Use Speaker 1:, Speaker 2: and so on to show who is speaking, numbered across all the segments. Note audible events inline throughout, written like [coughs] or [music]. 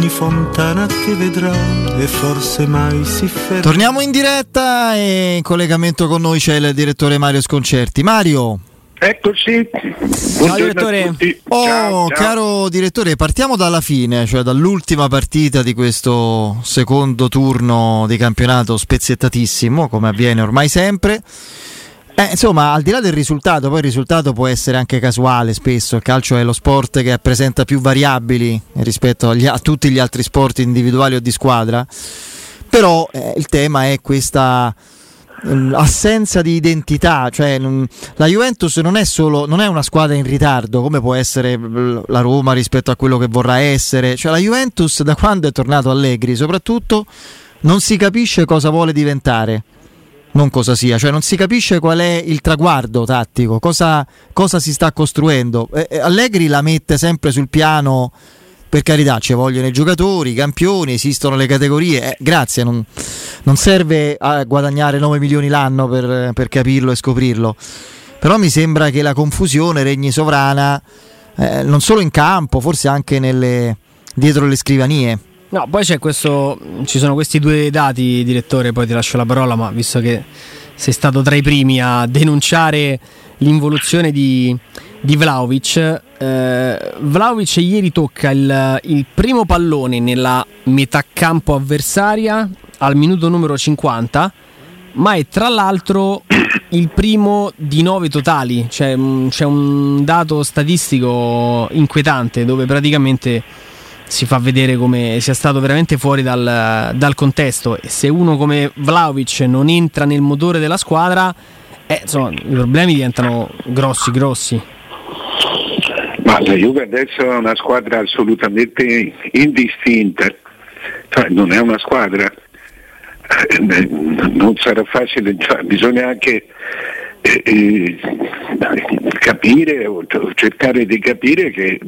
Speaker 1: ogni fontana che vedrà e forse mai si ferma.
Speaker 2: Torniamo in diretta e in collegamento con noi c'è il direttore Mario Sconcerti. Mario.
Speaker 3: Eccoci.
Speaker 2: Ciao direttore. Oh, ciao, ciao. caro direttore, partiamo dalla fine, cioè dall'ultima partita di questo secondo turno di campionato spezzettatissimo, come avviene ormai sempre. Eh, insomma, al di là del risultato, poi il risultato può essere anche casuale spesso, il calcio è lo sport che presenta più variabili rispetto agli, a tutti gli altri sport individuali o di squadra, però eh, il tema è questa um, assenza di identità, cioè um, la Juventus non è, solo, non è una squadra in ritardo come può essere la Roma rispetto a quello che vorrà essere, cioè la Juventus da quando è tornato Allegri soprattutto non si capisce cosa vuole diventare non cosa sia, cioè non si capisce qual è il traguardo tattico, cosa, cosa si sta costruendo. Eh, Allegri la mette sempre sul piano, per carità, ci vogliono i giocatori, i campioni, esistono le categorie, eh, grazie, non, non, serve a guadagnare 9 milioni l'anno per, per, capirlo e scoprirlo, però mi sembra che la confusione regni sovrana eh, non solo in campo, forse anche nelle, dietro le scrivanie.
Speaker 4: No, poi c'è questo, ci sono questi due dati, direttore, poi ti lascio la parola, ma visto che sei stato tra i primi a denunciare l'involuzione di, di Vlaovic, eh, Vlaovic ieri tocca il, il primo pallone nella metà campo avversaria al minuto numero 50, ma è tra l'altro il primo di nove totali, cioè, c'è un dato statistico inquietante dove praticamente si fa vedere come sia stato veramente fuori dal, dal contesto. E se uno come Vlaovic non entra nel motore della squadra eh, insomma, i problemi diventano grossi grossi.
Speaker 3: Ma la Juve adesso è una squadra assolutamente indistinta. Cioè, non è una squadra. Eh, non sarà facile cioè, bisogna anche eh, eh, capire o cercare di capire che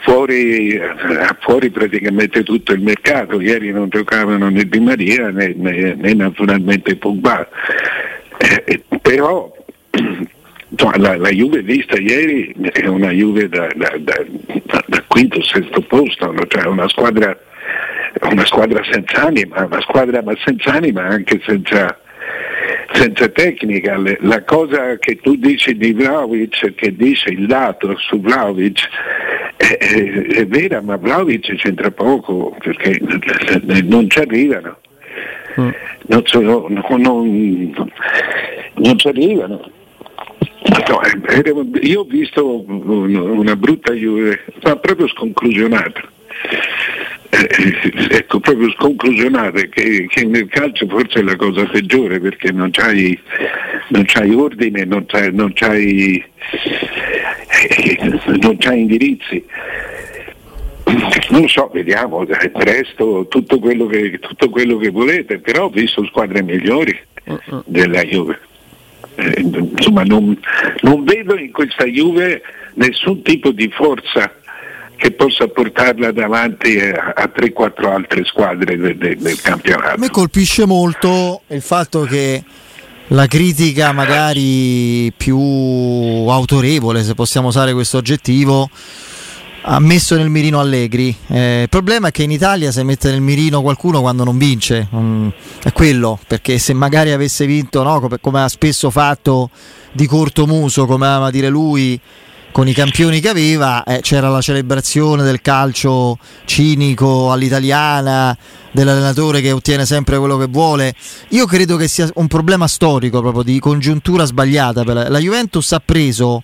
Speaker 3: fuori, ha fuori, praticamente tutto il mercato, ieri non giocavano né Di Maria né, né, né naturalmente Pogba, eh, però [clears throat] la, la, Juve vista ieri è una Juve da, da, da, da quinto, sesto posto, cioè una squadra, una squadra senza anima, una squadra ma senza anima anche senza, senza tecnica. La cosa che tu dici di Vlaovic, che dice il dato su Vlaovic, è, è, è vera, ma Vlaovic c'entra poco perché non ci arrivano. Mm. Non, sono, non, non ci arrivano. No, io ho visto una brutta Juve, ma proprio sconclusionata eh, ecco, proprio sconclusionate che, che, nel calcio forse è la cosa peggiore perché non c'hai, non c'hai ordine, non c'hai, non c'hai, eh, non c'hai indirizzi. Non so, vediamo, è presto tutto quello, che, tutto quello che volete, però ho visto squadre migliori della Juve. Eh, insomma, non, non vedo in questa Juve nessun tipo di forza che possa portarla davanti a, a 3-4 altre squadre del, del, del campionato. A
Speaker 2: me colpisce molto il fatto che la critica magari più autorevole, se possiamo usare questo aggettivo, ha messo nel mirino Allegri. Eh, il problema è che in Italia si mette nel mirino qualcuno quando non vince, mm, è quello, perché se magari avesse vinto, no, come, come, ha spesso fatto di corto muso, come ama dire lui, con i campioni che aveva, eh, c'era la celebrazione del calcio cinico all'italiana, dell'allenatore che ottiene sempre quello che vuole. Io credo che sia un problema storico proprio di congiuntura sbagliata. La Juventus ha preso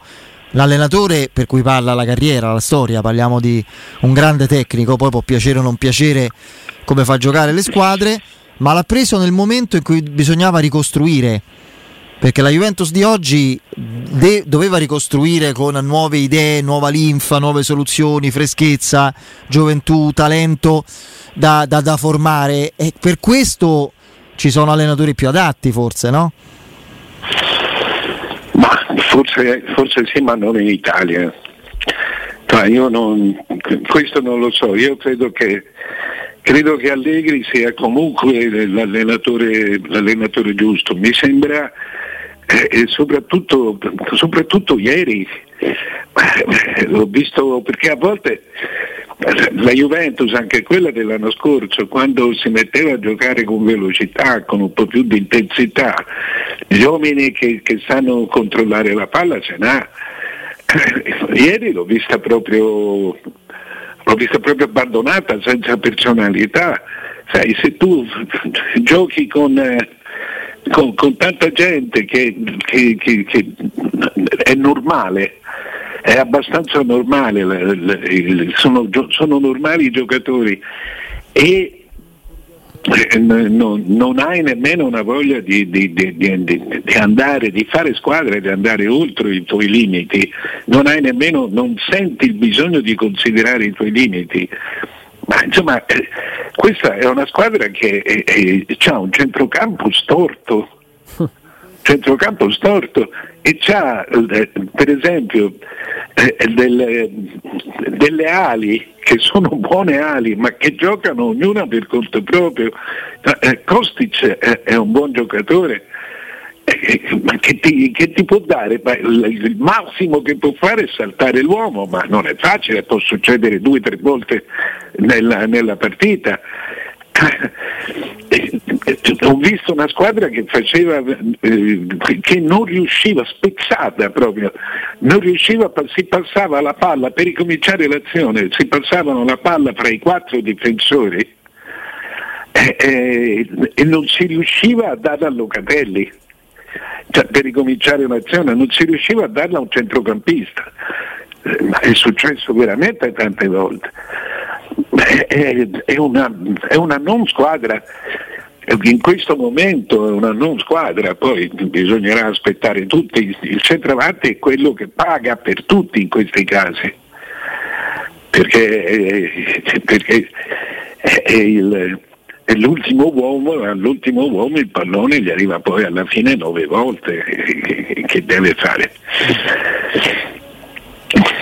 Speaker 2: l'allenatore per cui parla la carriera, la storia, parliamo di un grande tecnico, poi può piacere o non piacere come fa giocare le squadre, ma l'ha preso nel momento in cui bisognava ricostruire perché la Juventus di oggi de- doveva ricostruire con nuove idee, nuova linfa, nuove soluzioni, freschezza, gioventù, talento da, da, da formare e per questo ci sono allenatori più adatti forse, no?
Speaker 3: Ma forse, forse sì, ma non in Italia. Non, questo non lo so, io credo che, credo che Allegri sia comunque l'allenatore, l'allenatore giusto. Mi sembra e soprattutto, soprattutto ieri eh, l'ho visto perché a volte la Juventus, anche quella dell'anno scorso, quando si metteva a giocare con velocità, con un po' più di intensità, gli uomini che, che sanno controllare la palla ce n'ha. Ieri l'ho vista proprio l'ho vista proprio abbandonata, senza personalità. Sai, se tu giochi con, eh, con, con tanta gente che, che, che, che, è normale, è abbastanza normale, sono, sono normali i giocatori e eh, non, non, hai nemmeno una voglia di, di, di, di, andare, di fare squadra e di andare oltre i tuoi limiti, non nemmeno, non senti il bisogno di considerare i tuoi limiti. Ma insomma, eh, questa è una squadra che ha un centrocampo storto, [laughs] centrocampo storto. E ha eh, per esempio eh, delle, delle ali che sono [laughs] buone ali ma che giocano ognuna per conto proprio. Eh, Kostic è, un buon giocatore, eh, [laughs] ma che ti, che ti, può dare? Il massimo che può fare è saltare l'uomo, ma non è facile, può succedere due o tre volte nella, nella partita. Ho visto una squadra che faceva, eh, che non riusciva, spezzata proprio, non riusciva, si passava la palla per ricominciare l'azione, si passavano la palla fra i quattro difensori eh, eh, e non si riusciva a darla a Locatelli. Cioè, per ricominciare un'azione non si riusciva a darla a un centrocampista, eh, ma è successo veramente tante volte. È, è, una, è una non squadra. In questo momento è una non squadra, poi bisognerà aspettare tutti, il centravanti è quello che paga per tutti in questi casi, perché, perché è, il, è, l'ultimo uomo, all'ultimo uomo il pallone gli arriva poi alla fine nove volte che deve fare.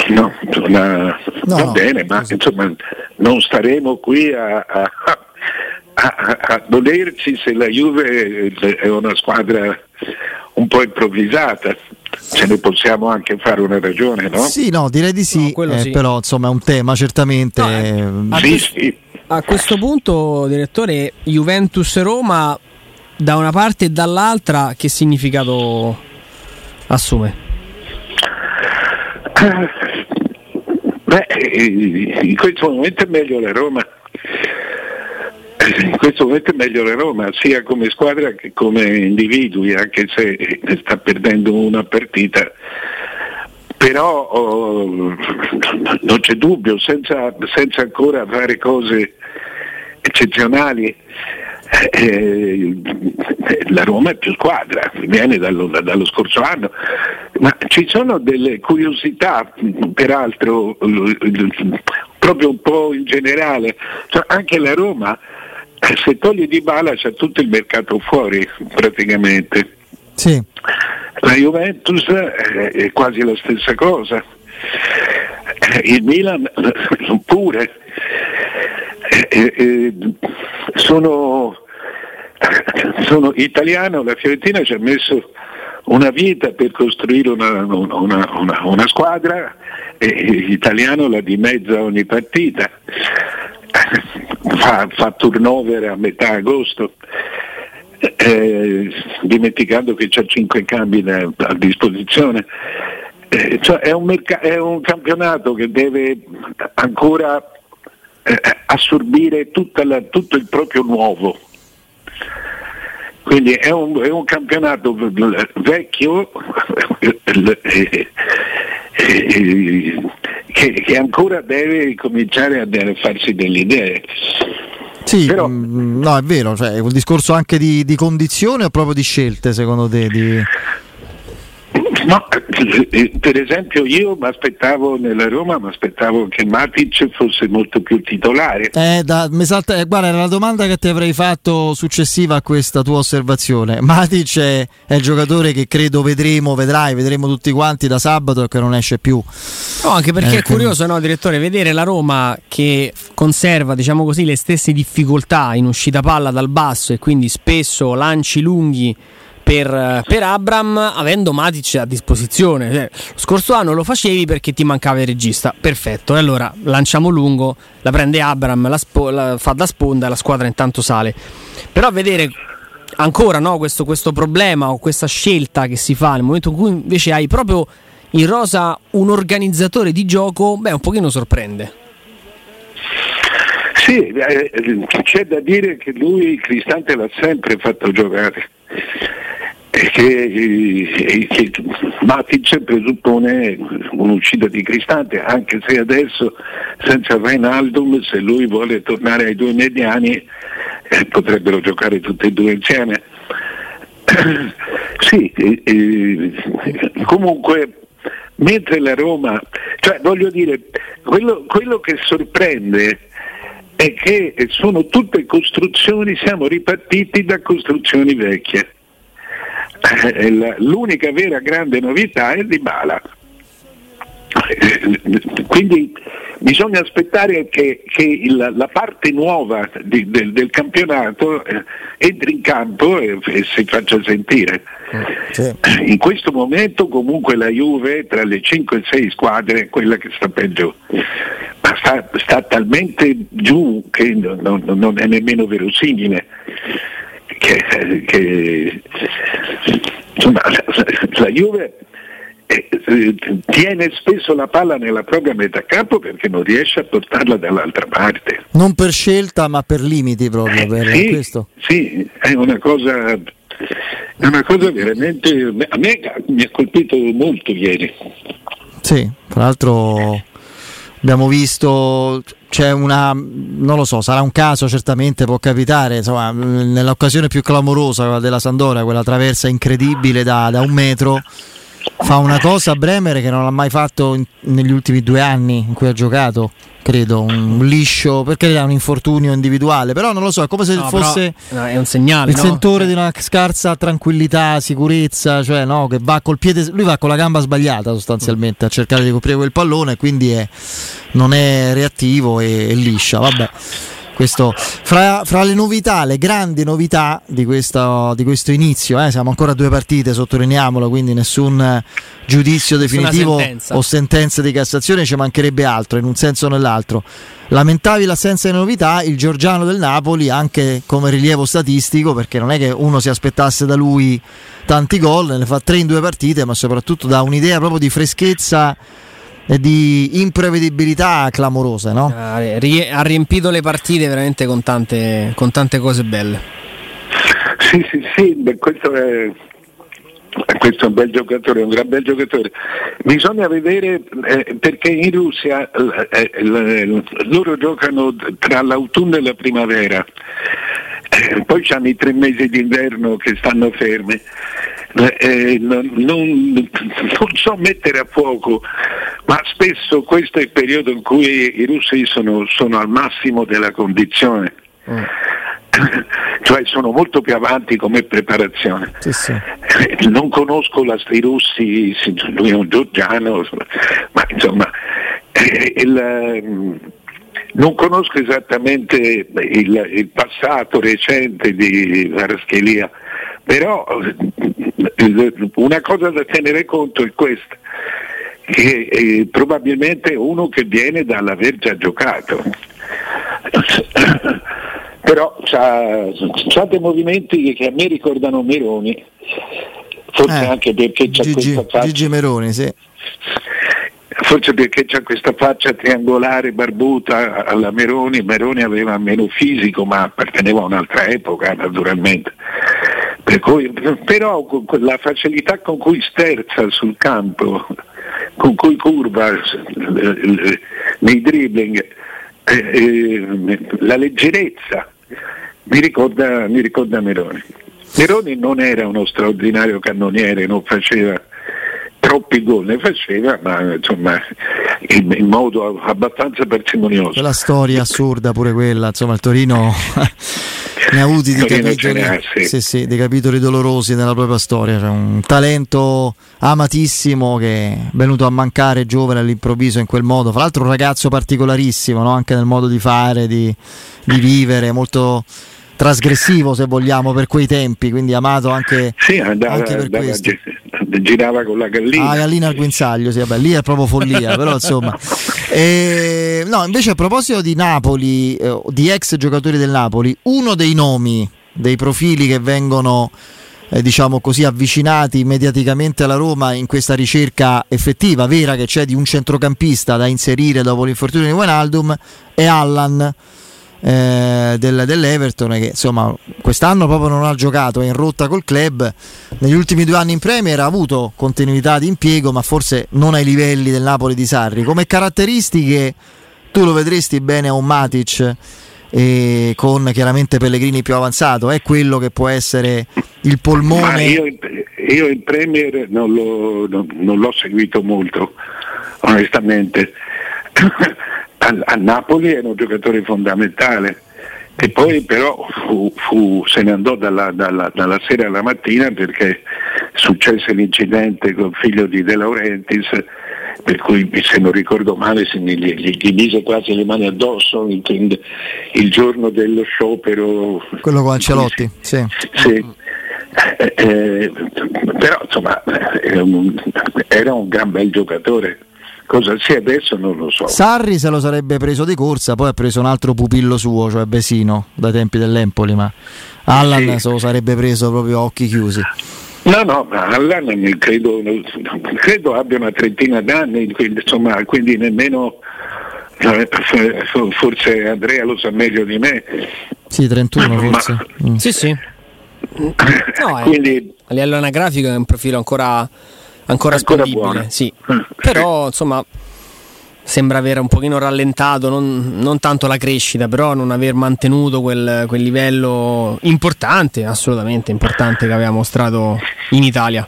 Speaker 3: No, una, no, va bene, ma insomma non staremo qui a, a, a, a dolerci se la Juve è una squadra un po' improvvisata. Ce ne possiamo anche fare una ragione, no?
Speaker 2: Sì, no, direi di sì, no, eh, sì. però insomma è un tema certamente. No,
Speaker 4: eh, sì, sì. A questo punto, direttore, Juventus-Roma da una parte e dall'altra che significato assume?
Speaker 3: Beh, in questo momento è meglio la Roma. In questo momento è meglio la Roma, sia come squadra che come individui, anche se sta perdendo una partita. Però oh, non c'è dubbio, senza, senza ancora fare cose eccezionali, eh, la Roma è più squadra, viene dallo, dallo, scorso anno, ma ci sono delle curiosità, peraltro, proprio un po' in generale, cioè, anche la Roma, eh, se toglie di bala c'è tutto il mercato fuori praticamente.
Speaker 2: Sì.
Speaker 3: La Juventus è quasi la stessa cosa, il Milan pure. Sono sono italiano, la Fiorentina ci ha messo una vita per costruire una, una, una, una squadra e italiano la dimezza ogni partita, fa, fa turnover a metà agosto. Eh, dimenticando che c'ha cinque cambi a, a disposizione. Eh, cioè è, un merc- è, un campionato che deve ancora eh, assorbire la, tutto il proprio nuovo. Quindi è un, è un campionato vecchio [laughs] che, che, ancora deve cominciare a farsi delle idee.
Speaker 2: Sì, Però, mm, no, è vero, cioè, è un discorso anche di, di condizione o proprio di scelte secondo te? Di...
Speaker 3: No, eh, per esempio io mi aspettavo nella Roma, mi aspettavo che Matic fosse molto più titolare.
Speaker 2: Eh, da, salta, eh, guarda, era la domanda che ti avrei fatto successiva a questa tua osservazione. Matic è, è, il giocatore che credo vedremo, vedrai, vedremo tutti quanti da sabato e che non esce più.
Speaker 4: No, anche perché eh, è curioso, no, direttore, vedere la Roma che conserva, diciamo così, le stesse difficoltà in uscita palla dal basso e quindi spesso lanci lunghi per, per, Abram avendo Matic a disposizione. Cioè, lo scorso anno lo facevi perché ti mancava il regista, perfetto. E allora lanciamo lungo, la prende Abram, la, spo- la fa da sponda e la squadra intanto sale. Però vedere ancora no, questo, questo problema o questa scelta che si fa nel momento in cui invece hai proprio in rosa un organizzatore di gioco, beh, un pochino sorprende.
Speaker 3: Sì, eh, c'è da dire che lui Cristante l'ha sempre fatto giocare. E che, e che Matic presuppone un'uscita di Cristante anche se adesso senza Reinaldum se lui vuole tornare ai due mediani eh, potrebbero giocare tutti e due insieme. Sì eh, comunque mentre la Roma cioè voglio dire quello, quello che sorprende è che sono tutte costruzioni, siamo ripartiti da costruzioni vecchie. Eh, l'unica vera grande novità è di Bala. Eh, quindi bisogna aspettare che, che il, la parte nuova di, del, del, campionato eh, entri in campo e, e, si faccia sentire. Sì. In questo momento comunque la Juve tra le 5 e 6 squadre è quella che sta peggio ma sta, sta talmente giù che non, non, è nemmeno verosimile. Che, che insomma, la, la Juve tiene spesso la palla nella propria metà campo perché non riesce a portarla dall'altra parte.
Speaker 2: Non per scelta ma per limiti proprio. Per
Speaker 3: sì,
Speaker 2: questo.
Speaker 3: sì, è una cosa, è una cosa veramente... A me mi ha colpito molto ieri.
Speaker 2: Sì, tra l'altro abbiamo visto c'è una non lo so sarà un caso certamente può capitare insomma nell'occasione più clamorosa della Sandoria quella traversa incredibile da, da un metro fa una cosa a Bremer che non ha mai fatto in, negli ultimi due anni in cui ha giocato credo un liscio perché è un infortunio individuale però non lo so è come se no, fosse
Speaker 4: però, no, è un segnale
Speaker 2: il no? sentore di una scarsa tranquillità sicurezza cioè no che va col piede lui va con la gamba sbagliata sostanzialmente a cercare di coprire quel pallone quindi è, non è reattivo e, e liscia vabbè questo, fra, fra, le novità, le grandi novità di questo, di questo inizio, eh, siamo ancora a due partite, sottolineiamolo, quindi nessun giudizio definitivo sentenza. o sentenza di Cassazione, ci mancherebbe altro in un senso o nell'altro. Lamentavi l'assenza di novità, il Giorgiano del Napoli anche come rilievo statistico, perché non è che uno si aspettasse da lui tanti gol, ne fa tre in due partite, ma soprattutto da un'idea proprio di freschezza di imprevedibilità clamorose. No?
Speaker 4: Ha riempito le partite veramente con tante, con tante cose belle.
Speaker 3: Sì, sì, sì, beh, questo è, questo è un bel giocatore, un gran bel giocatore. Bisogna vedere eh, perché in Russia eh, eh, loro giocano tra l'autunno e la primavera, eh, poi hanno i tre mesi d'inverno che stanno fermi. Eh, non, non, non, so mettere a fuoco, ma spesso questo è il periodo in cui i russi sono, sono al massimo della condizione. Mm. cioè sono molto più avanti come preparazione. Sì, sì. Non conosco la, i russi, lui è un giorgiano, ma insomma eh, il, non conosco esattamente il, il passato recente di Varaschelia, però una cosa da tenere conto è questa, che è probabilmente uno che viene dall'aver già giocato. [coughs] però ha dei movimenti che a me ricordano Meroni, forse eh, anche perché c'è Gigi, questa faccia.
Speaker 2: Gigi Meroni, sì
Speaker 3: forse perché c'è questa faccia triangolare barbuta alla Meroni, Meroni aveva meno fisico ma apparteneva a un'altra epoca naturalmente. Per cui, però la facilità con cui sterza sul campo, con cui curva nei dribbling, eh, eh, la leggerezza mi ricorda, mi ricorda Meroni. Meroni non era uno straordinario cannoniere, non faceva troppi gol ne faceva, ma insomma in, in modo abbastanza parsimonioso.
Speaker 2: Quella storia assurda pure quella, insomma il Torino [laughs] ne ha avuti di capitoli, sì. Sì, sì, dei capitoli dolorosi nella propria storia, cioè, un talento amatissimo che è venuto a mancare giovane all'improvviso in quel modo, fra l'altro un ragazzo particolarissimo no? anche nel modo di fare, di, di vivere, molto trasgressivo se vogliamo per quei tempi, quindi amato anche,
Speaker 3: sì, andava,
Speaker 2: anche per andava, questo.
Speaker 3: Girava con la gallina.
Speaker 2: Ah, gallina al guinzaglio, sì, vabbè, lì è proprio follia, [laughs] però insomma. E, no, invece a proposito di Napoli, eh, di ex giocatori del Napoli, uno dei nomi, dei profili che vengono eh, diciamo così, avvicinati mediaticamente alla Roma in questa ricerca effettiva, vera che c'è di un centrocampista da inserire dopo l'infortunio di Wijnaldum, è Allan. Eh, del, dell'Everton che insomma quest'anno proprio non ha giocato, è in rotta col club. Negli ultimi due anni in Premier ha avuto continuità di impiego, ma forse non ai livelli del Napoli di Sarri. Come caratteristiche tu lo vedresti bene a un Matic e con chiaramente Pellegrini più avanzato, è quello che può essere il polmone.
Speaker 3: Io, io, il Premier non, lo, non, non, l'ho seguito molto, onestamente. [laughs] a, a, Napoli era un giocatore fondamentale. E poi però fu, fu, se ne andò dalla, dalla, dalla, sera alla mattina perché successe l'incidente col figlio di De Laurentiis per cui se non ricordo male gli, gli, gli mise quasi le mani addosso il, il giorno dello sciopero.
Speaker 2: Quello con Ancelotti, sì.
Speaker 3: sì. Eh, eh, però insomma era un, era un gran bel giocatore cosa sia adesso non lo so.
Speaker 2: Sarri se lo sarebbe preso di corsa, poi ha preso un altro pupillo suo, cioè Besino, dai tempi dell'Empoli, ma Allan sì. se lo sarebbe preso proprio a occhi chiusi.
Speaker 3: No, no, ma Allan credo, credo, abbia una trentina d'anni, quindi, insomma, quindi nemmeno eh, forse Andrea lo sa meglio di me.
Speaker 2: Sì, 31 forse.
Speaker 4: Ma, mm. Sì, sì. [laughs] No, quindi, a livello anagrafico è un profilo ancora, ancora, ancora spendibile, sì. Eh, però insomma sembra aver un pochino rallentato, non, non, tanto la crescita, però non aver mantenuto quel, quel, livello importante, assolutamente importante che aveva mostrato in Italia.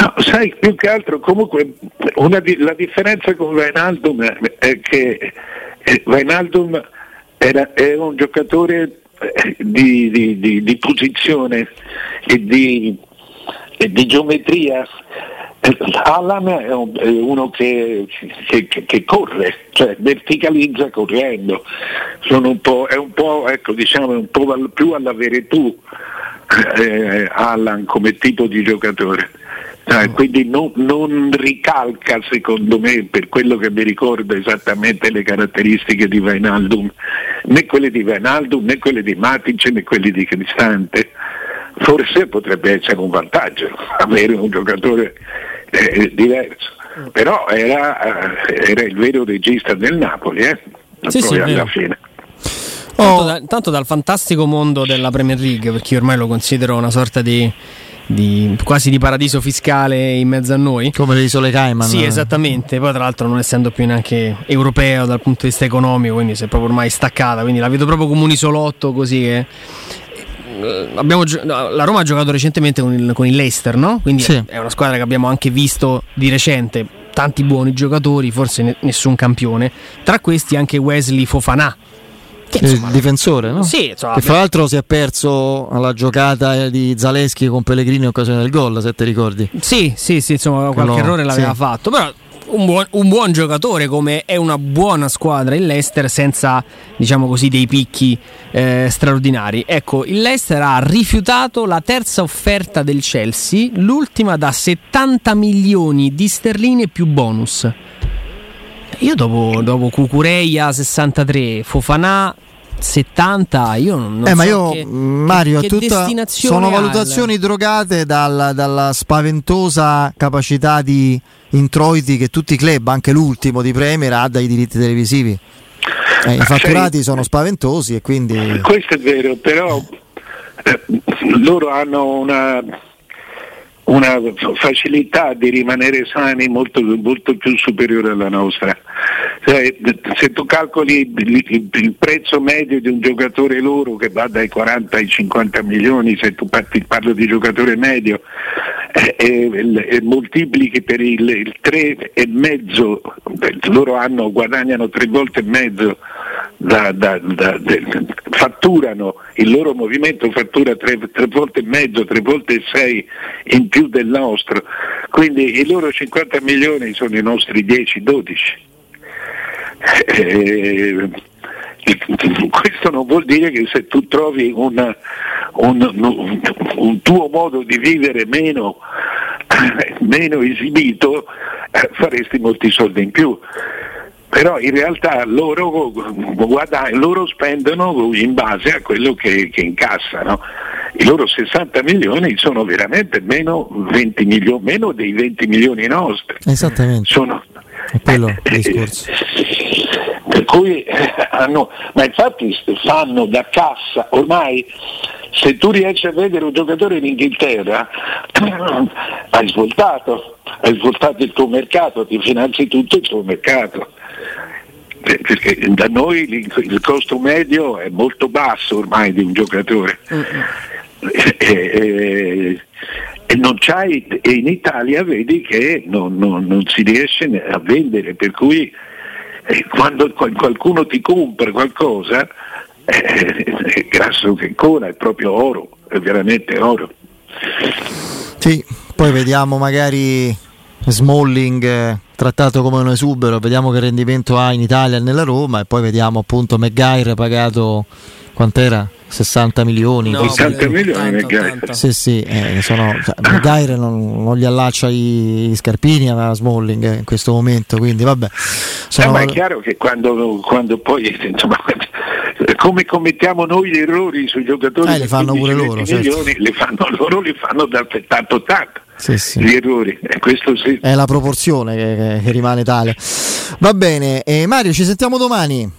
Speaker 3: No, sai, più che altro comunque di, la differenza con Vainaldum è che Vainaldum era, era un giocatore eh, di, di, di, di posizione e di, di geometria Allan è, uno che, che, che, corre, cioè verticalizza correndo, un è un po', ecco, diciamo, un po più all'avere tu eh, Allan come tipo di giocatore. Eh, quindi non, non, ricalca secondo me per quello che mi ricorda esattamente le caratteristiche di Vainaldum, né quelle di Vainaldum né quelle di Matic né quelle di Cristante forse potrebbe essere un vantaggio avere un giocatore eh, diverso, però era, eh, era, il vero regista del Napoli, eh?
Speaker 4: sì, poi sì, alla fine. Tanto, da, tanto, dal fantastico mondo della Premier League, perché io ormai lo considero una sorta di, di, quasi di paradiso fiscale in mezzo a noi.
Speaker 2: Come le isole Cayman.
Speaker 4: Sì, esattamente. Poi, tra l'altro, non essendo più neanche europeo dal punto di vista economico, quindi si è proprio ormai staccata. Quindi la vedo proprio come un isolotto così che eh, abbiamo, la Roma ha giocato recentemente con il, con il Leicester, no? Quindi sì. è una squadra che abbiamo anche visto di recente. Tanti buoni giocatori, forse nessun campione. Tra questi anche Wesley Fofana.
Speaker 2: Che, insomma, il difensore, no?
Speaker 4: Sì, insomma,
Speaker 2: che fra l'altro si è perso alla giocata di Zaleschi con Pellegrini in occasione del gol, se ti ricordi.
Speaker 4: Sì, sì, sì, insomma, qualche no, errore l'aveva sì. fatto, però un buon, un buon, giocatore come è una buona squadra il Leicester senza diciamo così dei picchi eh, straordinari. Ecco il Leicester ha rifiutato la terza offerta del Chelsea l'ultima da 70 milioni di sterline più bonus. Io dopo, dopo Cucureia 63 Fofana 70 io non, non
Speaker 2: eh,
Speaker 4: so
Speaker 2: ma io
Speaker 4: che,
Speaker 2: Mario
Speaker 4: che
Speaker 2: tutta, sono valutazioni il... drogate dalla, dalla, spaventosa capacità di introiti che tutti i club anche l'ultimo di Premier ha dai diritti televisivi. Eh, i fatturati sono spaventosi e quindi
Speaker 3: questo è vero però eh, loro hanno una una facilità di rimanere sani molto, molto più superiore alla nostra. Cioè, se tu calcoli il, prezzo medio di un giocatore loro che va dai 40 ai 50 milioni, se tu parlo di giocatore medio, eh, e, e moltiplichi per il, il 3,5, loro hanno, guadagnano tre volte e mezzo da, da, da, fatturano, il loro movimento fattura tre, tre, volte e mezzo, tre volte e sei in più del nostro, quindi i loro 50 milioni sono i nostri 10-12. Eh, questo non vuol dire che se tu trovi una, un, un, tuo modo di vivere meno, meno esibito eh, faresti molti soldi in più però in realtà loro, guarda, loro spendono in base a quello che, che incassano. I loro 60 milioni sono veramente meno, milioni, meno dei 20 milioni nostri.
Speaker 2: Esattamente.
Speaker 3: Sono,
Speaker 2: è quello il eh, discorso.
Speaker 3: Per cui eh, hanno, ma infatti fanno da cassa, ormai se tu riesci a vedere un giocatore in Inghilterra [clears throat] hai svoltato, hai svoltato il tuo mercato, ti finanzi tutto il tuo mercato perché da noi il costo medio è molto basso ormai di un giocatore. E, e, e, non c'hai, e in Italia vedi che non, non, non si riesce a vendere, per cui quando qualcuno ti compra qualcosa eh, [laughs] grasso che ancora, è proprio oro, è veramente oro.
Speaker 2: Sì, poi vediamo magari Smalling eh, trattato come un esubero, vediamo che rendimento ha in Italia e nella Roma e poi vediamo appunto McGuire pagato quant'era? 60 milioni.
Speaker 3: No, 60 milioni 80,
Speaker 2: Sì, sì, eh, sono, cioè, non, non, gli allaccia i, i scarpini a Smalling eh, in questo momento, quindi vabbè.
Speaker 3: Sono... Eh, ma è chiaro che quando, quando poi [laughs] insomma, come commettiamo noi gli errori sui giocatori
Speaker 2: eh, li fanno pure loro, certo. milioni,
Speaker 3: li fanno [laughs] loro li fanno dal 70-80
Speaker 2: sì, sì.
Speaker 3: gli errori sì.
Speaker 2: è la proporzione che, che rimane tale va bene e Mario ci sentiamo domani